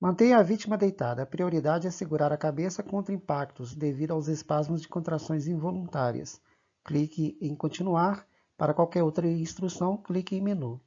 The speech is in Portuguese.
Mantenha a vítima deitada. A prioridade é segurar a cabeça contra impactos devido aos espasmos de contrações involuntárias. Clique em continuar. Para qualquer outra instrução, clique em menu.